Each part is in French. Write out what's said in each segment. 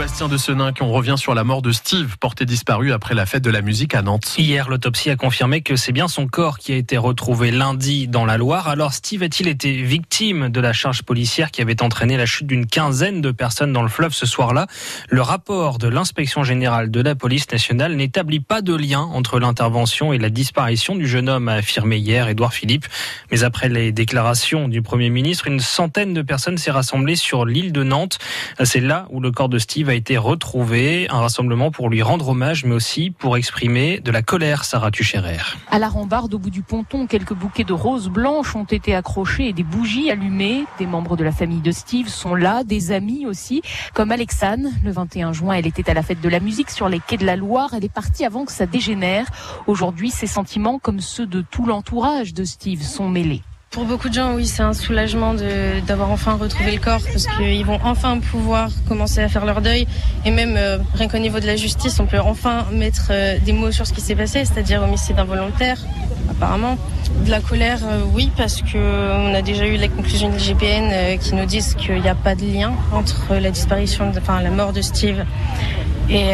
Bastien de Senin, on revient sur la mort de Steve, porté disparu après la fête de la musique à Nantes. Hier, l'autopsie a confirmé que c'est bien son corps qui a été retrouvé lundi dans la Loire. Alors, Steve a-t-il été victime de la charge policière qui avait entraîné la chute d'une quinzaine de personnes dans le fleuve ce soir-là? Le rapport de l'inspection générale de la police nationale n'établit pas de lien entre l'intervention et la disparition du jeune homme, a affirmé hier Édouard Philippe. Mais après les déclarations du Premier ministre, une centaine de personnes s'est rassemblée sur l'île de Nantes. C'est là où le corps de Steve a été retrouvé. Un rassemblement pour lui rendre hommage, mais aussi pour exprimer de la colère, Sarah Tucherer. À la rambarde, au bout du ponton, quelques bouquets de roses blanches ont été accrochés et des bougies allumées. Des membres de la famille de Steve sont là, des amis aussi, comme Alexane. Le 21 juin, elle était à la fête de la musique sur les quais de la Loire. Elle est partie avant que ça dégénère. Aujourd'hui, ses sentiments, comme ceux de tout l'entourage de Steve, sont mêlés. Pour beaucoup de gens, oui, c'est un soulagement d'avoir enfin retrouvé le corps parce qu'ils vont enfin pouvoir commencer à faire leur deuil. Et même, euh, rien qu'au niveau de la justice, on peut enfin mettre euh, des mots sur ce qui s'est passé, c'est-à-dire homicide involontaire, apparemment. De la colère, euh, oui, parce qu'on a déjà eu la conclusion de l'IGPN qui nous disent qu'il n'y a pas de lien entre la disparition, enfin la mort de Steve et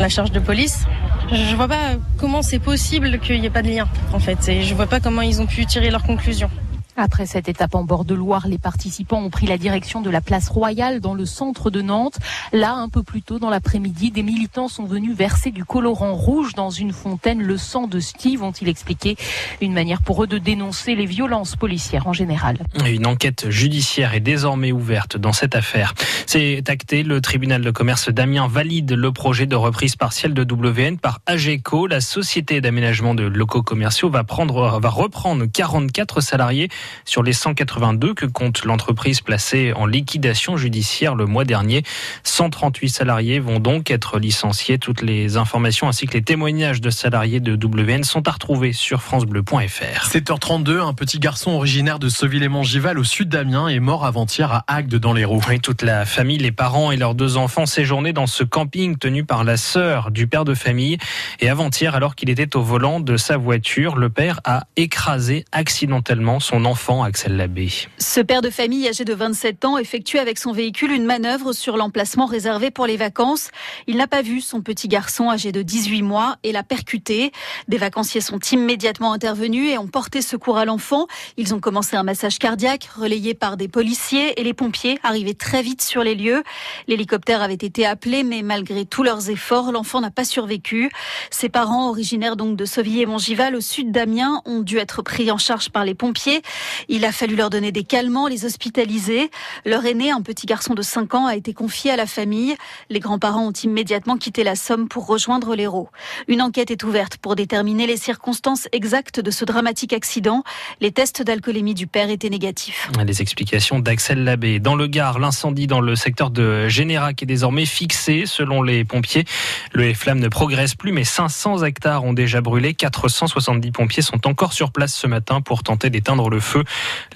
la charge de police. Je vois pas comment c'est possible qu'il n'y ait pas de lien, en fait. Et je vois pas comment ils ont pu tirer leurs conclusions. Après cette étape en bord de Loire, les participants ont pris la direction de la place Royale dans le centre de Nantes. Là, un peu plus tôt dans l'après-midi, des militants sont venus verser du colorant rouge dans une fontaine. Le sang de Steve, ont-ils expliqué. Une manière pour eux de dénoncer les violences policières en général. Une enquête judiciaire est désormais ouverte dans cette affaire. C'est acté. Le tribunal de commerce d'Amiens valide le projet de reprise partielle de WN par AGECO. La société d'aménagement de locaux commerciaux va prendre, va reprendre 44 salariés sur les 182 que compte l'entreprise placée en liquidation judiciaire le mois dernier. 138 salariés vont donc être licenciés. Toutes les informations ainsi que les témoignages de salariés de WN sont à retrouver sur francebleu.fr. 7h32, un petit garçon originaire de Seville-et-Mongival au sud d'Amiens est mort avant-hier à Agde dans l'Hérault. Oui, toute la famille, les parents et leurs deux enfants séjournaient dans ce camping tenu par la sœur du père de famille. Et avant-hier, alors qu'il était au volant de sa voiture, le père a écrasé accidentellement son enfant Axel Labbé. Ce père de famille âgé de 27 ans effectue avec son véhicule une manœuvre sur l'emplacement réservé pour les vacances. Il n'a pas vu son petit garçon âgé de 18 mois et l'a percuté. Des vacanciers sont immédiatement intervenus et ont porté secours à l'enfant. Ils ont commencé un massage cardiaque relayé par des policiers et les pompiers arrivaient très vite sur les lieux. L'hélicoptère avait été appelé mais malgré tous leurs efforts, l'enfant n'a pas survécu. Ses parents, originaires donc de Sauvilliers-Mongival au sud d'Amiens, ont dû être pris en charge par les pompiers. Il a fallu leur donner des calmants, les hospitaliser. Leur aîné, un petit garçon de 5 ans, a été confié à la famille. Les grands-parents ont immédiatement quitté la Somme pour rejoindre l'Hérault. Une enquête est ouverte pour déterminer les circonstances exactes de ce dramatique accident. Les tests d'alcoolémie du père étaient négatifs. Les explications d'Axel Labbé. Dans le Gard, l'incendie dans le secteur de Générac est désormais fixé selon les pompiers. Le flamme ne progresse plus, mais 500 hectares ont déjà brûlé. 470 pompiers sont encore sur place ce matin pour tenter d'éteindre le feu.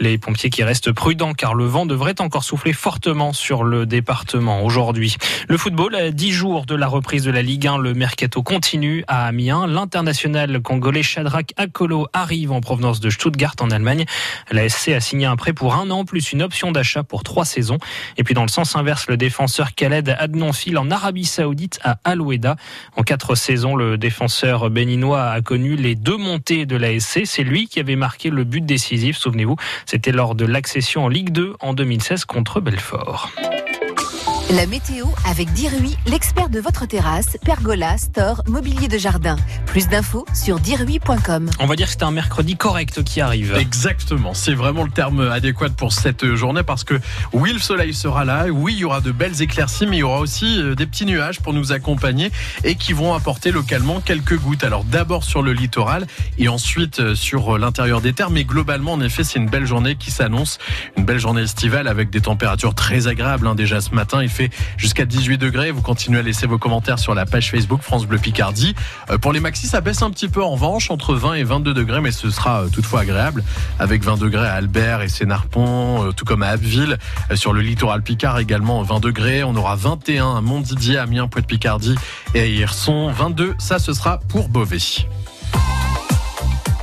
Les pompiers qui restent prudents car le vent devrait encore souffler fortement sur le département aujourd'hui. Le football, à 10 jours de la reprise de la Ligue 1, le mercato continue à Amiens. L'international congolais Shadrach Akolo arrive en provenance de Stuttgart en Allemagne. La SC a signé un prêt pour un an plus une option d'achat pour trois saisons. Et puis dans le sens inverse, le défenseur Khaled Adnon file en Arabie Saoudite à Al En quatre saisons, le défenseur béninois a connu les deux montées de la SC. C'est lui qui avait marqué le but décisif souvenez-vous. C'était lors de l'accession en Ligue 2 en 2016 contre Belfort. La météo avec Dirui, l'expert de votre terrasse, pergola, store, mobilier de jardin. Plus d'infos sur dirui.com. On va dire que c'est un mercredi correct qui arrive. Exactement, c'est vraiment le terme adéquat pour cette journée parce que oui, le soleil sera là, oui, il y aura de belles éclaircies, mais il y aura aussi euh, des petits nuages pour nous accompagner et qui vont apporter localement quelques gouttes. Alors d'abord sur le littoral et ensuite euh, sur l'intérieur des terres, mais globalement, en effet, c'est une belle journée qui s'annonce, une belle journée estivale avec des températures très agréables. Hein. Déjà ce matin, il jusqu'à 18 degrés. Vous continuez à laisser vos commentaires sur la page Facebook France Bleu Picardie. Euh, pour les maxis, ça baisse un petit peu en revanche, entre 20 et 22 degrés, mais ce sera euh, toutefois agréable avec 20 degrés à Albert et Sénarpont, euh, tout comme à Abbeville. Sur le littoral Picard également 20 degrés. On aura 21 à Montdidier, Amiens, Pointe-Picardie et à Hirson. 22, ça ce sera pour Beauvais.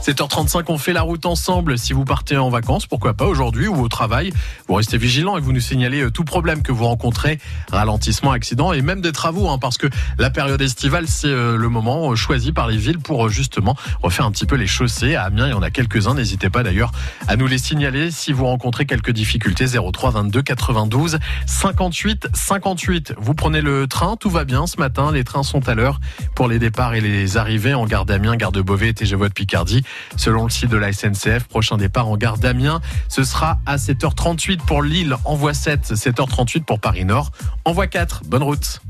7h35, on fait la route ensemble. Si vous partez en vacances, pourquoi pas aujourd'hui ou au travail, vous restez vigilant et vous nous signalez euh, tout problème que vous rencontrez, ralentissement, accident et même des travaux, hein, parce que la période estivale, c'est euh, le moment euh, choisi par les villes pour justement refaire un petit peu les chaussées. À Amiens, il y en a quelques-uns. N'hésitez pas d'ailleurs à nous les signaler si vous rencontrez quelques difficultés. 03 22 92 58 58. Vous prenez le train, tout va bien ce matin. Les trains sont à l'heure pour les départs et les arrivées en gare d'Amiens, gare de Beauvais TGV de Picardie. Selon le site de la SNCF, prochain départ en gare d'Amiens, ce sera à 7h38 pour Lille, en voie 7, 7h38 pour Paris Nord, en voie 4. Bonne route.